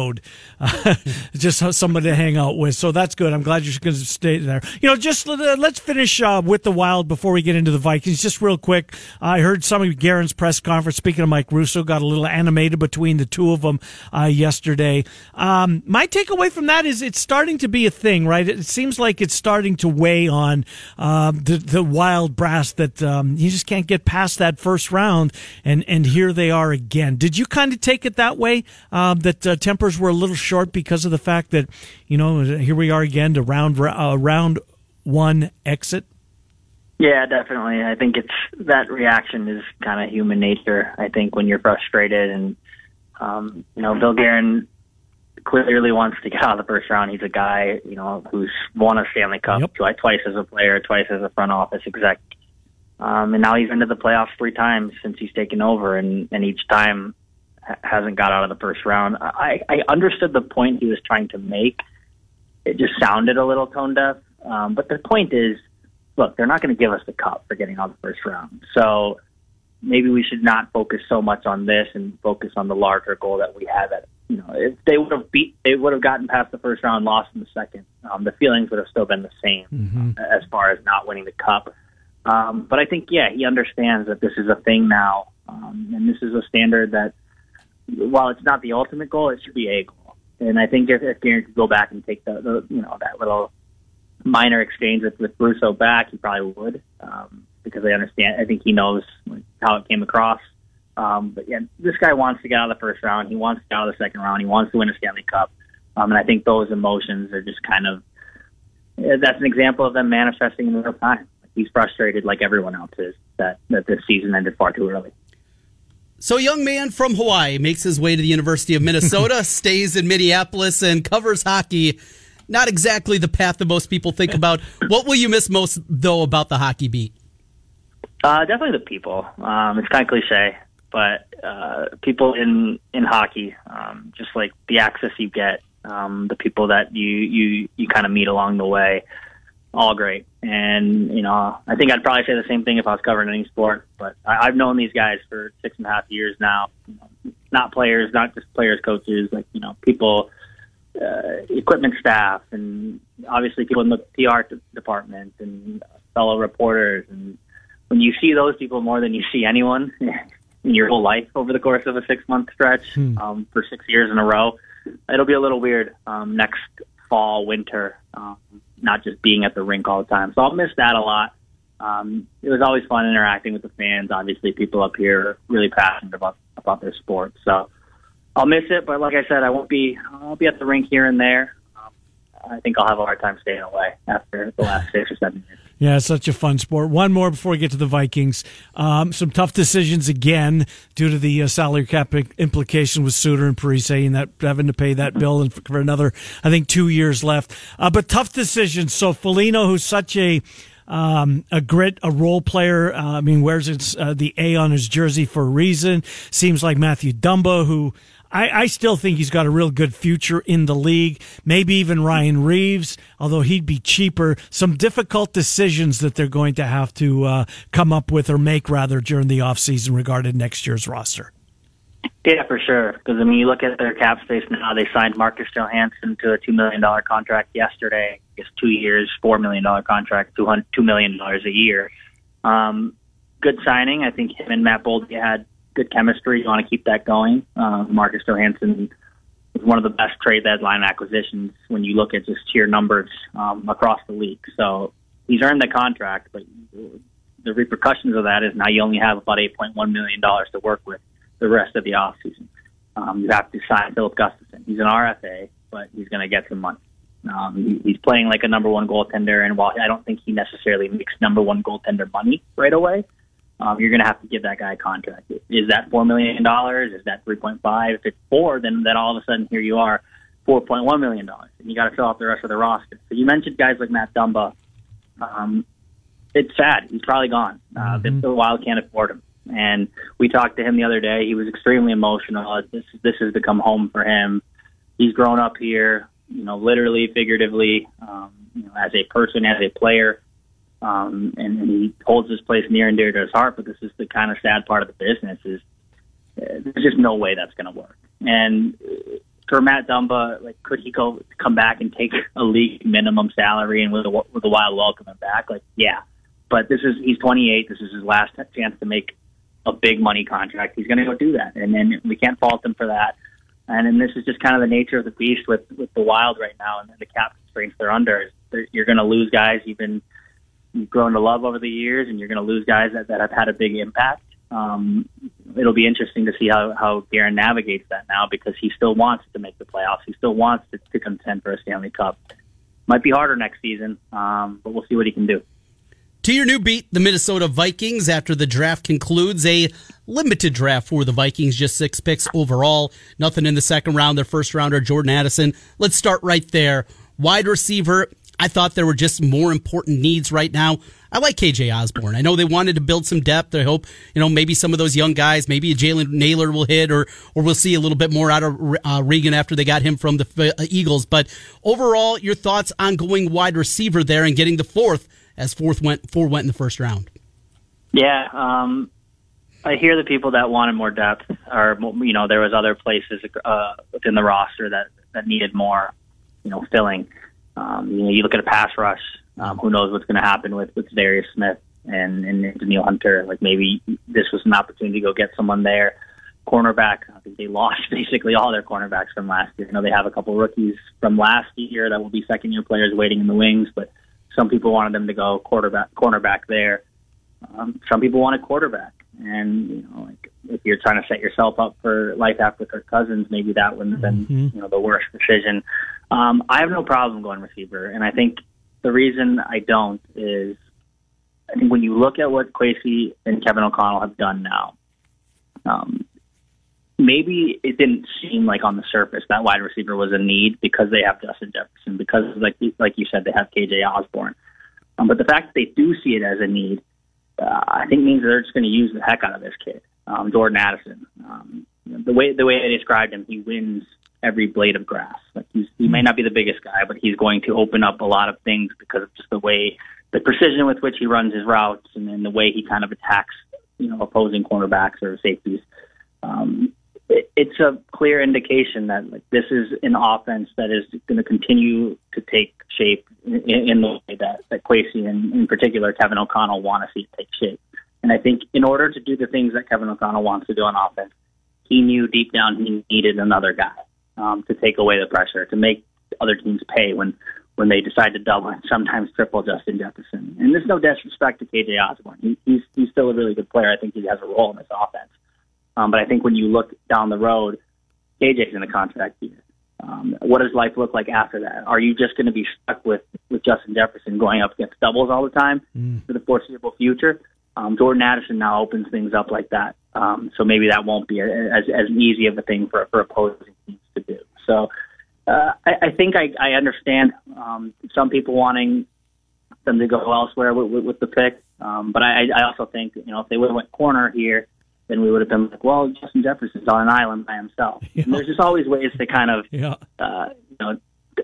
Road, just somebody to hang out with. So that's good. I'm glad you're going to stay there. You know, just uh, let's finish uh, with the Wild before we get into the Vikings. Just real quick, I heard some of Guerin's press conference. Speaking of Mike Russo, got a little animated between the two of them uh, yesterday. Um, my takeaway from that is it's starting to be a thing, right? It seems like it's starting to weigh on uh, the the Wild brass that um, you just can't get past that first round, and and here they are again. Did you kind of take it that way? That uh, tempers were a little short because of the fact that you know here we are again to round uh, round one exit. Yeah, definitely. I think it's that reaction is kind of human nature. I think when you're frustrated and um, you know, Bill Guerin clearly wants to get out of the first round. He's a guy, you know, who's won a Stanley Cup Yep. twice, twice as a player, twice as a front office exec. Um, and now he's into the playoffs three times since he's taken over, and, and each time hasn't got out of the first round. I, I understood the point he was trying to make. It just sounded a little tone deaf. Um, but the point is, look, they're not going to give us the cup for getting out of the first round. So maybe we should not focus so much on this and focus on the larger goal that we have. At you know, if they would have beat, they would have gotten past the first round, lost in the second. Um, the feelings would have still been the same mm-hmm. uh, as far as not winning the cup. Um, but I think, yeah, he understands that this is a thing now, um, and this is a standard that, while it's not the ultimate goal, it should be a goal. And I think if, if Guerin could go back and take the, the you know that little minor exchange with, with Russo back, he probably would. Um, because I understand. I think he knows how it came across. Um, but yeah, this guy wants to get out of the first round. He wants to get out of the second round. He wants to win a Stanley Cup. Um, and I think those emotions are just kind of that's an example of them manifesting in real time. He's frustrated, like everyone else is, that that this season ended far too early. So, a young man from Hawaii makes his way to the University of Minnesota, stays in Minneapolis, and covers hockey. Not exactly the path that most people think about. What will you miss most, though, about the hockey beat? Uh, definitely the people. Um, it's kind of cliche, but uh, people in in hockey, um, just like the access you get, um, the people that you you you kind of meet along the way, all great. And you know, I think I'd probably say the same thing if I was covering any sport. But I, I've known these guys for six and a half years now. You know, not players, not just players, coaches, like you know, people. Uh, equipment staff and obviously people in the PR department and fellow reporters and when you see those people more than you see anyone in your whole life over the course of a six month stretch hmm. um, for six years in a row, it'll be a little weird um, next fall, winter, um, not just being at the rink all the time. So I'll miss that a lot. Um, it was always fun interacting with the fans. Obviously, people up here are really passionate about about their sport. So I'll miss it, but like I said, I won't be I'll be at the rink here and there. Um, I think I'll have a hard time staying away after the last six or seven years. Yeah, such a fun sport. One more before we get to the Vikings. Um, some tough decisions again due to the uh, salary cap implication with Suter and Parise and that having to pay that bill and for another, I think, two years left. Uh, but tough decisions. So Foligno, who's such a um, a grit, a role player. Uh, I mean, wears his, uh, the A on his jersey for a reason. Seems like Matthew Dumba, who I, I, still think he's got a real good future in the league. Maybe even Ryan Reaves, although he'd be cheaper. Some difficult decisions that they're going to have to uh, come up with or make rather during the offseason regarding next year's roster. Yeah, for sure. Because I mean, you look at their cap space now. They signed Marcus Johansson to a two million dollar contract yesterday. I guess two years, four million dollar contract, two hundred two million dollars a year. Um, good signing. I think him and Matt Boldy had good chemistry. You want to keep that going. Uh, Marcus Johansson is one of the best trade deadline acquisitions when you look at just sheer numbers um, across the league. So he's earned the contract, but the repercussions of that is now you only have about $8.1 million to work with the rest of the offseason. Um, you have to sign Filip Gustavsson. He's an RFA, but he's going to get some money. Um, he, he's playing like a number one goaltender, and while I don't think he necessarily makes number one goaltender money right away, um, you're going to have to give that guy a contract. Is that four million dollars? Is that three point five? If it's four, then then all of a sudden here you are, four point one million dollars, and you got to fill out the rest of the roster. So you mentioned guys like Matt Dumba. Um, it's sad. He's probably gone. Uh, mm-hmm. The Wild can't afford him. And we talked to him the other day. He was extremely emotional. This this has become home for him. He's grown up here, you know, literally, figuratively, um, you know, as a person, as a player um, and, and he holds this place near and dear to his heart. But this is the kind of sad part of the business is uh, there's just no way that's going to work. And for Matt Dumba, like, could he go come back and take a league minimum salary and with a with a wild welcome him back? Like, yeah. But this is he's 28. This is his last chance to make a big money contract. He's going to go do that, and then we can't fault him for that. And then this is just kind of the nature of the beast with with the Wild right now and the cap constraints they're under. You're going to lose guys even you've grown to love over the years, and you're going to lose guys that, that have had a big impact. Um, it'll be interesting to see how how Guerin navigates that now because he still wants to make the playoffs. He still wants to, to contend for a Stanley Cup. Might be harder next season, um, but we'll see what he can do. To your new beat, the Minnesota Vikings, after the draft concludes, a limited draft for the Vikings, just six picks overall. Nothing in the second round. Their first rounder, Jordan Addison. Let's start right there. Wide receiver, I thought there were just more important needs right now. I like KJ Osborn. I know they wanted to build some depth. I hope you know maybe some of those young guys, maybe Jalen Nailor will hit, or or we'll see a little bit more out of uh, Reagor after they got him from the uh, Eagles. But overall, your thoughts on going wide receiver there and getting the fourth as fourth went four went in the first round. Yeah, um, I hear the people that wanted more depth, or you know, there was other places uh, within the roster that that needed more, you know, filling. Um, you know, you look at a pass rush. Um, who knows what's going to happen with with Darius Smith and and Danielle Hunter? Like maybe this was an opportunity to go get someone there. Cornerback, I think they lost basically all their cornerbacks from last year. You know, they have a couple rookies from last year that will be second year players waiting in the wings, but some people wanted them to go quarterback cornerback there. Um, some people wanted quarterback. And you know, like if you're trying to set yourself up for life after Kirk Cousins, maybe that wouldn't have been mm-hmm. you know the worst decision. Um, I have no problem going receiver, and I think the reason I don't is I think when you look at what Kwesi and Kevin O'Connell have done now, um, maybe it didn't seem like on the surface that wide receiver was a need because they have Justin Jefferson, because like like you said, they have KJ Osborn. Um, but the fact that they do see it as a need uh, I think means they're just going to use the heck out of this kid, um, Jordan Addison. Um, the way the way I described him, he wins every blade of grass. Like he's, he may not be the biggest guy, but he's going to open up a lot of things because of just the way, the precision with which he runs his routes, and then the way he kind of attacks, you know, opposing cornerbacks or safeties. Um, it, it's a clear indication that like this is an offense that is going to continue to take shape in, in the way that that Kwesi and in particular Kevin O'Connell want to see it take shape. And I think in order to do the things that Kevin O'Connell wants to do on offense, he knew deep down he needed another guy um, to take away the pressure, to make other teams pay when when they decide to double and sometimes triple Justin Jefferson. And there's no disrespect to KJ Osborn. He, he's he's still a really good player. I think he has a role in this offense. Um, but I think when you look down the road, KJ's in a contract year. Um, what does life look like after that? Are you just going to be stuck with, with Justin Jefferson going up against doubles all the time mm. for the foreseeable future? Um, Jordan Addison now opens things up like that. Um, so maybe that won't be a, as, as easy of a thing for, for opposing teams to do. So uh, I, I think I, I understand um, some people wanting them to go elsewhere with, with, with the pick. Um, but I, I also think, you know, if they would have went corner here, then we would have been like, well, Justin Jefferson's on an island by himself. Yeah. And there's just always ways to kind of, yeah. uh, you know,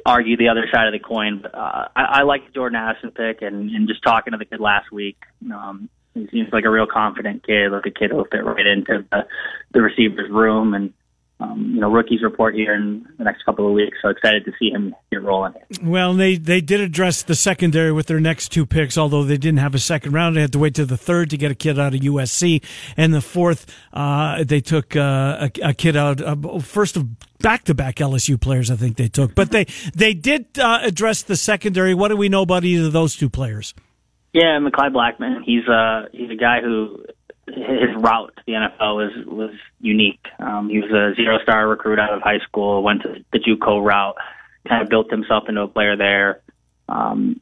argue the other side of the coin. But uh, I, I like the Jordan Addison pick, and, and just talking to the kid last week, um, he seems like a real confident kid, like a kid who'll fit right into the, the receiver's room and um, you know, rookies report here in the next couple of weeks. So excited to see him get rolling. Well, they they did address the secondary with their next two picks, although they didn't have a second round. They had to wait to the third to get a kid out of USC, and the fourth, uh, they took uh, a, a, kid out uh, first of back to back LSU players. I think they took, but they they did uh, address the secondary. What do we know about either of those two players? Yeah, Mekhi Blackmon. He's a he's a guy who his route to the NFL was was unique. Um, he was a zero star recruit out of high school, went to the JUCO route, kind of built himself into a player there. Um,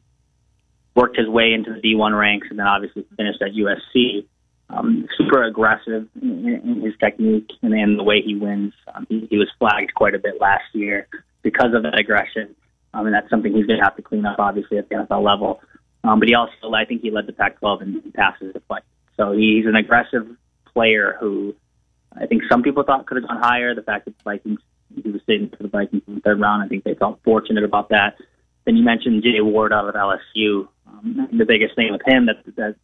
worked his way into the D1 ranks, and then obviously finished at USC. Um, super aggressive in, in his technique and in the way he wins. Um, he, he was flagged quite a bit last year because of that aggression, um, and that's something he's going to have to clean up, obviously, at the NFL level. Um, but he also, I think, he led the Pac-12 in passes deflected. So he's an aggressive player who I think some people thought could have gone higher. The fact that the Vikings, he was sitting for the Vikings in the third round, I think they felt fortunate about that. Then you mentioned Jay Ward out of LSU. Um, the biggest thing with him that, that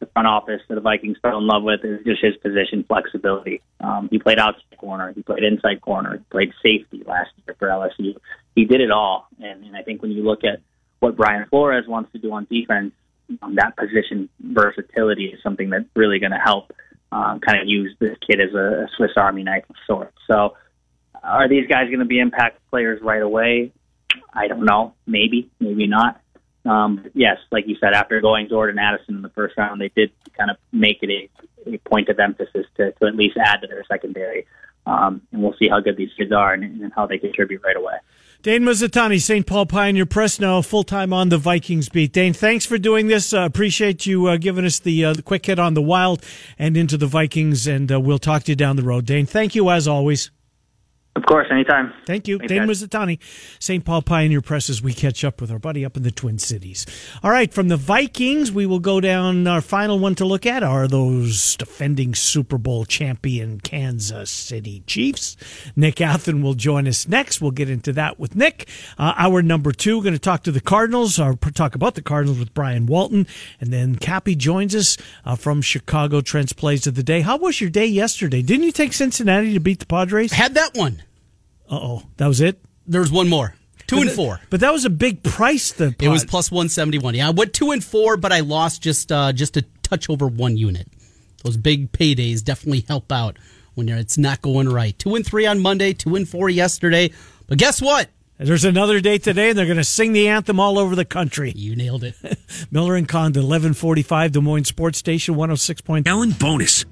the front office that the Vikings fell in love with is just his position flexibility. Um, he played outside corner, he played inside corner, he played safety last year for LSU. He did it all, and, and I think when you look at what Brian Flores wants to do on defense, um, that position versatility is something that's really going to help um, kind of use this kid as a Swiss Army knife of sorts. So, are these guys going to be impact players right away? I don't know. Maybe, maybe not. Um, yes, like you said, after going Jordan Addison in the first round, they did kind of make it a, a point of emphasis to, to at least add to their secondary. Um, and we'll see how good these kids are and, and how they contribute right away. Dane Mizutani, St. Paul Pioneer Press, now full time on the Vikings beat. Dane, thanks for doing this. Uh, appreciate you uh, giving us the, uh, the, quick hit on the Wild and into the Vikings, and uh, we'll talk to you down the road. Dane, thank you as always. Of course, anytime. Thank you. Thanks, Dane guys. Mizutani, St. Paul Pioneer Press, as we catch up with our buddy up in the Twin Cities. All right, from the Vikings, we will go down. Our final one to look at are those defending Super Bowl champion Kansas City Chiefs. Nick Athan will join us next. We'll get into that with Nick. Uh, hour number two, we're going to talk to the Cardinals, or talk about the Cardinals with Brian Walton. And then Cappy joins us uh, from Chicago, Trent's Plays of the Day. How was your day yesterday? Didn't you take Cincinnati to beat the Padres? Had that one. Uh oh, that was it? There's one more. Two But and th- four. But that was a big price. The It was plus one seventy one. Yeah, I went two and four, but I lost just uh, just a touch over one unit. Those big paydays definitely help out when you're, it's not going right. Two and three on Monday, two and four yesterday. But guess what? There's another day today, and they're going to sing the anthem all over the country. You nailed it. Miller and Condon, 1145 Des Moines Sports Station, 106. Point. Allen bonus.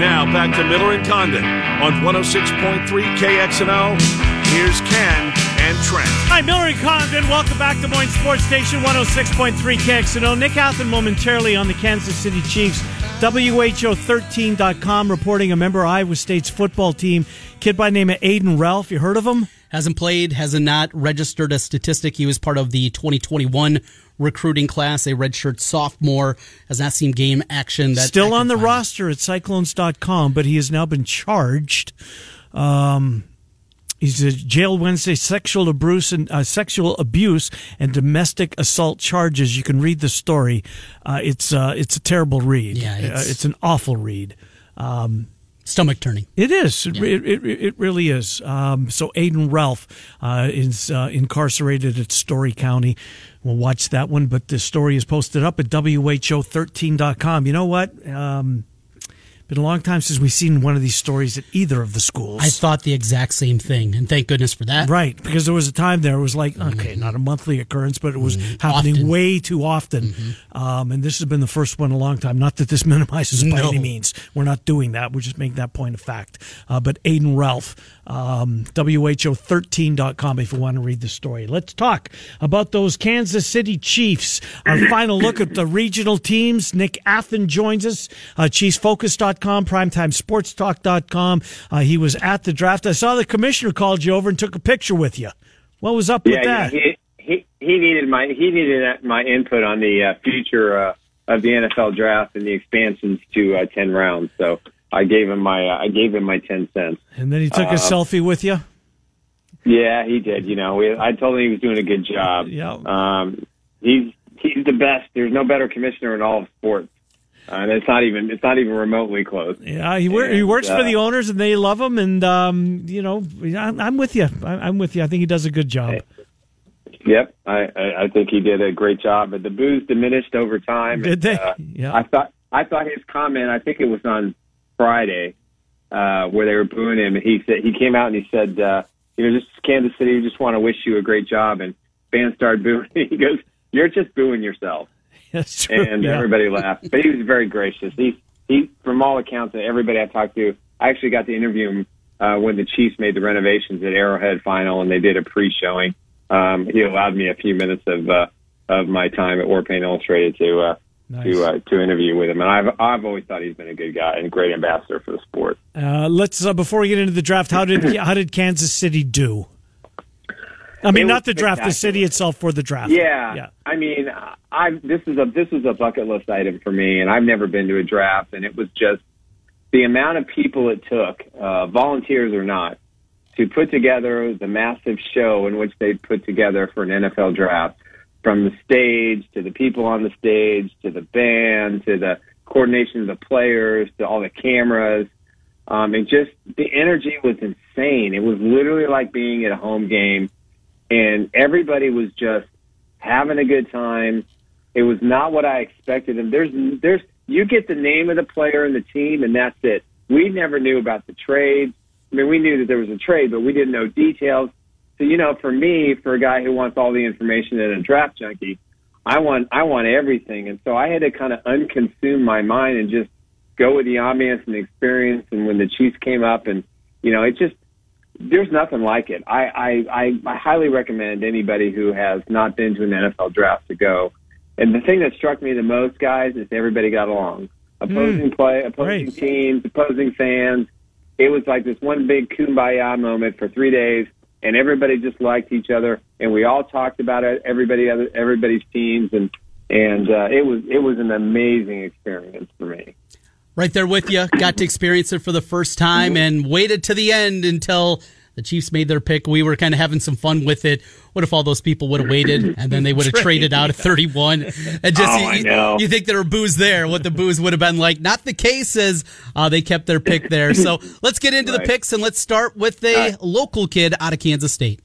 Now back to Miller and Condon on 106.3 KXNO. Here's Ken and Trent. Hi, Miller and Condon. Welcome back to Des Moines Sports Station, 106.3 KXNO. Nick Athan momentarily on the Kansas City Chiefs. WHO13.com reporting a member of Iowa State's football team, kid by the name of Aiden Ralph. You heard of him? Hasn't played, hasn't not registered a statistic. He was part of the 2021 recruiting class, a redshirt sophomore, has not seen game action. That Still on the find. roster at Cyclones.com, but he has now been charged. Um, he's a jail Wednesday sexual abuse and uh, sexual abuse and domestic assault charges. You can read the story. Uh, it's uh, it's a terrible read. Yeah, it's- Uh, it's an awful read. Um, Stomach turning. it is. It, it, it, it really is. Um, so Aiden Ralph uh, is uh, incarcerated at Story County. We'll watch that one, but the story is posted up at WHO13.com. You know what? Um, been a long time since we've seen one of these stories at either of the schools. I thought the exact same thing, and thank goodness for that. Right, because there was a time there it was like, okay, not a monthly occurrence, but it was happening Often. way too often. Um, and this has been the first one in a long time. Not that this minimizes by any means. We're not doing that. We're just making that point of fact. Uh, but Aiden Ralph, um, WHO13.com if you want to read the story. Let's talk about those Kansas City Chiefs. Our final look at the regional teams. Nick Athan joins us, uh, ChiefsFocus.com, PrimetimeSportsTalk.com. Uh, he was at the draft. I saw the commissioner called you over and took a picture with you. What was up with yeah, that? he, he he needed my he needed my input on the uh, future uh, of the NFL draft and the expansions to uh, ten rounds. So I gave him my uh, I gave him my ten cents. and then he took a Uh, selfie with you. Yeah, he did. You know, we, I told him he was doing a good job. Yeah. Um, he's he's the best. There's no better commissioner in all of sports, uh, and it's not even it's not even remotely close. Yeah, he, wor- he And, works for uh, the owners, and they love him. And um, you know, I'm, I'm with you. I- I'm with you. I think he does a good job. Yep, I, I I think he did a great job. But the booze diminished over time. Did and, they? Uh, Yeah. I thought I thought his comment. I think it was on Friday uh, where they were booing him. He said he came out and he said, uh, "You know, just Kansas City. We just want to wish you a great job." And fans started booing. He goes, "You're just booing yourself." That's true. and yeah. everybody laughed. But he was very gracious. He he, from all accounts, everybody I talked to, I actually got to interview him uh, when the Chiefs made the renovations at Arrowhead Final, and they did a pre-showing. Um, he allowed me a few minutes of uh, of my time at Warpaint Illustrated to uh, Nice. to uh, to interview with him, and I've I've always thought he's been a good guy and a great ambassador for the sport. Uh, let's uh, before we get into the draft. How did how did Kansas City do? I mean, not the draft, the city itself for the draft. Yeah, yeah. I mean, I this is a this is a bucket list item for me, and I've never been to a draft, and it was just the amount of people it took, uh, volunteers or not, to put together the massive show in which they put together for an NFL draft, from the stage to the people on the stage to the band to the coordination of the players to all the cameras. Um, and just the energy was insane. It was literally like being at a home game and everybody was just having a good time. It was not what I expected. And there's, there's, you get the name of the player and the team, and that's it. We never knew about the trade. I mean, we knew that there was a trade, but we didn't know details. So, you know, for me, for a guy who wants all the information and a draft junkie, I want, I want everything. And so I had to kind of unconsume my mind and just go with the ambiance and the experience. And when the Chiefs came up and, you know, it just, there's nothing like it. I, I, I, I highly recommend anybody who has not been to an NFL draft to go. And the thing that struck me the most, guys, is everybody got along. Opposing mm. play, opposing right. teams, opposing fans. it was like this one big kumbaya moment for three days, and everybody just liked each other, and we all talked about it, everybody, other, everybody's teams, and and uh, it was it was an amazing experience for me. Right there with you. Got to experience it for the first time and waited to the end until the Chiefs made their pick. We were kind of having some fun with it. What if all those people would have waited and then they would have traded out at 31? And just Oh, you, I know. you think there were boos there, what the boos would have been like. Not the case as uh, they kept their pick there. So let's get into the picks and let's start with a right. local kid out of Kansas State.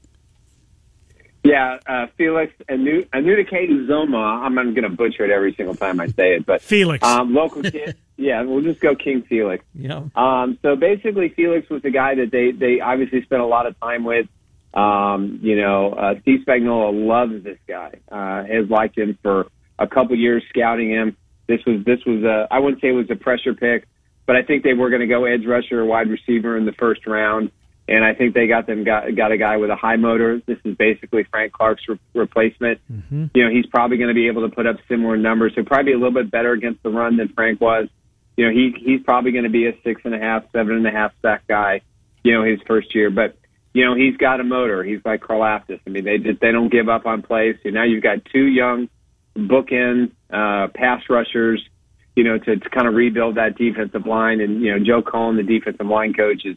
Yeah, uh, Felix Anu- Anudike-Uzomah. I'm, I'm going to butcher it every single time I say it, but Felix. um, local kid. Yeah, we'll just go King Felix. yeah. Um, so basically, Felix was the guy that they they obviously spent a lot of time with. Um, you know, uh, Steve Spagnuolo loves this guy. Uh, has liked him for a couple years, scouting him. This was this was a I wouldn't say it was a pressure pick, but I think they were going to go edge rusher or wide receiver in the first round, and I think they got them got got a guy with a high motor. This is basically Frank Clark's re- replacement. You know, he's probably going to be able to put up similar numbers. He'll probably be a little bit better against the run than Frank was you know, he he's probably going to be a six and a half, seven and a half sack guy, you know, his first year. But you know, he's got a motor. He's like Karlaftis. I mean, they just they don't give up on plays. So now you've got two young bookend uh, pass rushers, you know, to, to kind of rebuild that defensive line. And you know, Joe Cullen, the defensive line coach, is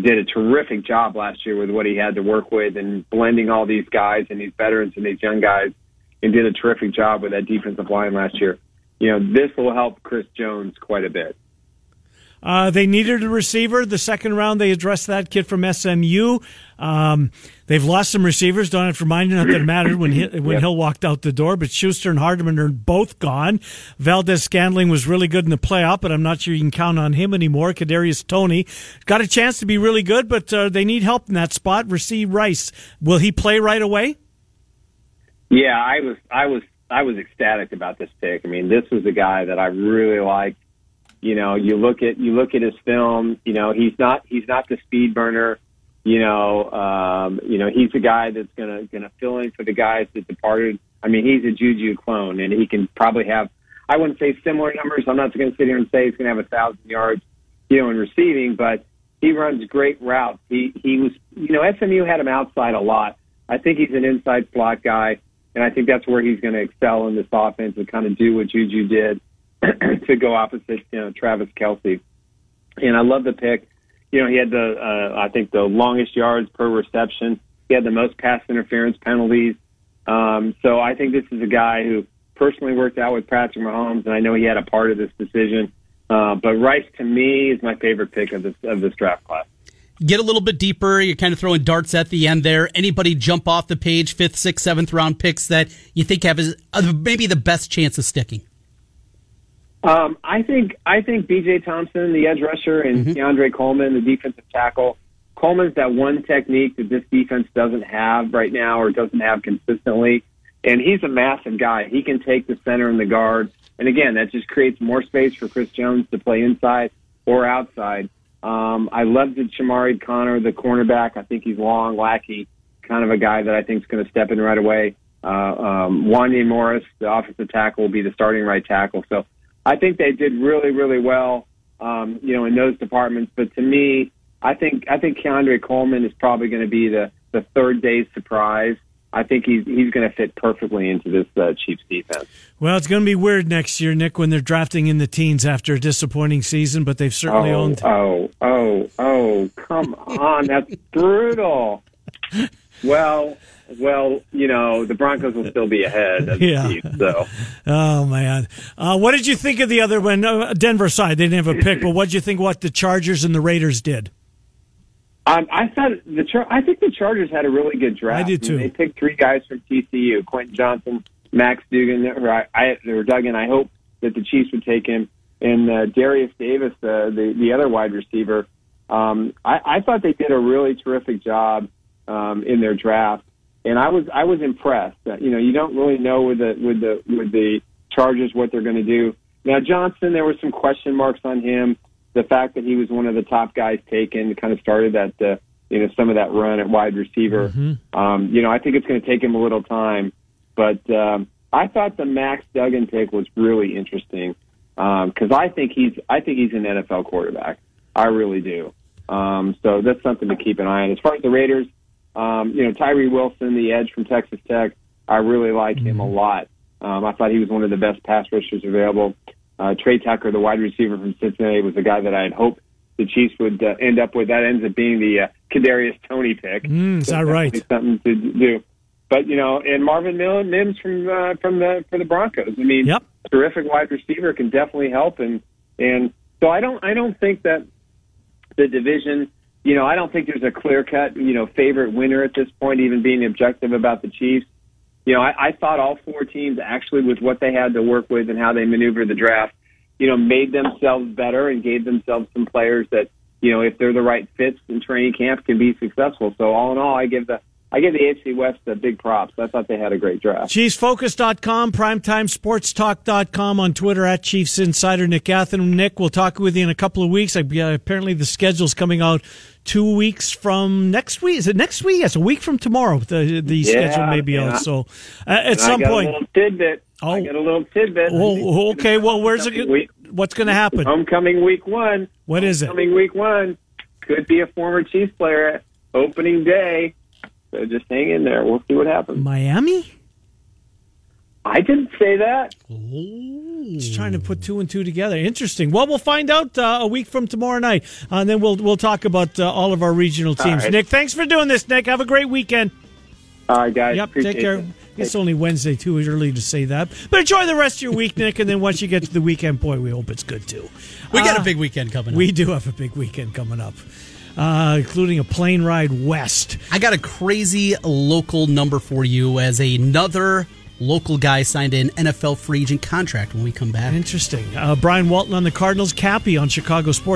did a terrific job last year with what he had to work with and blending all these guys and these veterans and these young guys, and did a terrific job with that defensive line last year. You know, this will help Chris Jones quite a bit. Uh, they needed a receiver. The second round, they addressed that kid from SMU. Um, they've lost some receivers. Don't have to remind you not that it mattered when he, when Yep. Hill walked out the door. But Schuster and Hardman are both gone. Valdes-Scantling was really good in the playoff, but I'm not sure you can count on him anymore. Kadarius Toney got a chance to be really good, but uh, they need help in that spot. Rashee Rice, will he play right away? Yeah, I was I was I was ecstatic about this pick. I mean, this was a guy that I really liked. You know, you look at you look at his film. You know, he's not he's not the speed burner. You know, um, you know he's a guy that's gonna gonna fill in for the guys that departed. I mean, he's a Juju clone, and he can probably have. I wouldn't say similar numbers. I'm not going to sit here and say he's going to have a thousand yards, you know, in receiving, but he runs great routes. He he was, you know, SMU had him outside a lot. I think he's an inside slot guy, and I think that's where he's going to excel in this offense and kind of do what Juju did to go opposite, you know, Travis Kelce. And I love the pick. You know, he had the uh, I think the longest yards per reception. He had the most pass interference penalties. Um, so I think this is a guy who personally worked out with Patrick Mahomes, and I know he had a part of this decision. Uh, but Rice, to me, is my favorite pick of this of this draft class. Get a little bit deeper. You're kind of throwing darts at the end there. Anybody jump off the page, fifth, sixth, seventh round picks that you think have is- maybe the best chance of sticking? Um, I think I think B.J. Thompson, the edge rusher, and Keondre Coleman, the defensive tackle. Coleman's that one technique that this defense doesn't have right now or doesn't have consistently, and he's a massive guy. He can take the center and the guard, and again, that just creates more space for Chris Jones to play inside or outside. Um, I love the Chamarri Conner, the cornerback. I think he's long, lackey, kind of a guy that I think is going to step in right away. Uh, um, Wanya Morris, the offensive tackle, will be the starting right tackle. So I think they did really, really well, um, you know, in those departments. But to me, I think I think Keondre Coleman is probably going to be the the third day surprise. I think he's he's going to fit perfectly into this uh, Chiefs defense. Well, it's going to be weird next year, Nick, when they're drafting in the teens after a disappointing season, but they've certainly Oh, owned. oh, oh, oh! Come on, that's brutal. Well, well, you know the Broncos will still be ahead of Yeah. so. Oh man, uh, what did you think of the other one? Uh, Denver side, they didn't have a pick, but what did you think what the Chargers and the Raiders did? Um, I thought the Char- I think the Chargers had a really good draft. I did, too. mean, they picked three guys from TCU: Quentin Johnston, Max Dugan, or I, I or Duggan. I hope that the Chiefs would take him, and uh, Derius Davis, uh, the the other wide receiver. Um, I, I thought they did a really terrific job um, in their draft, and I was I was impressed. Uh, you know, you don't really know with the with the with the Chargers what they're going to do. Now Johnston, there were some question marks on him. The fact that he was one of the top guys taken kind of started that uh, you know some of that run at wide receiver. Um, you know, I think it's going to take him a little time, but um, I thought the Max Duggan pick was really interesting because I think he's I think he's an NFL quarterback. I really do. Um, so that's something to keep an eye on. As far as the Raiders, um, you know, Tyree Wilson, the edge from Texas Tech, I really like him a lot. Um, I thought he was one of the best pass rushers available. Uh, Tre Tucker, the wide receiver from Cincinnati, was the guy that I had hoped the Chiefs would uh, end up with. That ends up being the uh, Kadarius Toney pick. Mm, is that right? Something to do. But you know, and Marvin Mims from uh, from the for the Broncos. I mean, Yep. terrific wide receiver can definitely help. And and so I don't I don't think that the division. You know, I don't think there's a clear cut you know favorite winner at this point. Even being objective about the Chiefs. You know, I, I thought all four teams actually with what they had to work with and how they maneuvered the draft, you know, made themselves better and gave themselves some players that, you know, if they're the right fits in training camp, can be successful. So all in all, I give the I give the AFC West the big props. I thought they had a great draft. ChiefsFocus.com, PrimetimeSportsTalk.com on Twitter at Chiefs Insider. Nick Athan. Nick, we'll talk with you in a couple of weeks. Uh, apparently, the schedule's coming out two weeks from next week. Is it next week? Yes, a week from tomorrow. The the Yeah, schedule may be yeah. out. So uh, at And some point. a little tidbit. Oh. I got a little tidbit. Oh, okay. Well, where's it? Week- What's going to happen? Homecoming week one. What is it? Homecoming week one could be a former Chiefs player at opening day. So just hang in there. We'll see what happens. Miami? I didn't say that. Just trying to put two and two together. Interesting. Well, we'll find out uh, a week from tomorrow night, uh, and then we'll we'll talk about uh, all of our regional teams. right. Nick, thanks for doing this. Nick, have a great weekend. All right, guys. Yep, Appreciate take care. it. It's only Wednesday too. Early to say that, but enjoy the rest of your week, Nick. And then once you get to the weekend, boy, we hope it's good too. We got Uh, a big weekend coming up. We do have a big weekend coming up, uh, including a plane ride west. I got a crazy local number for you as another local guy signed an NFL free agent contract when we come back. Interesting. Uh, Brian Walton on the Cardinals, Cappy on Chicago Sports.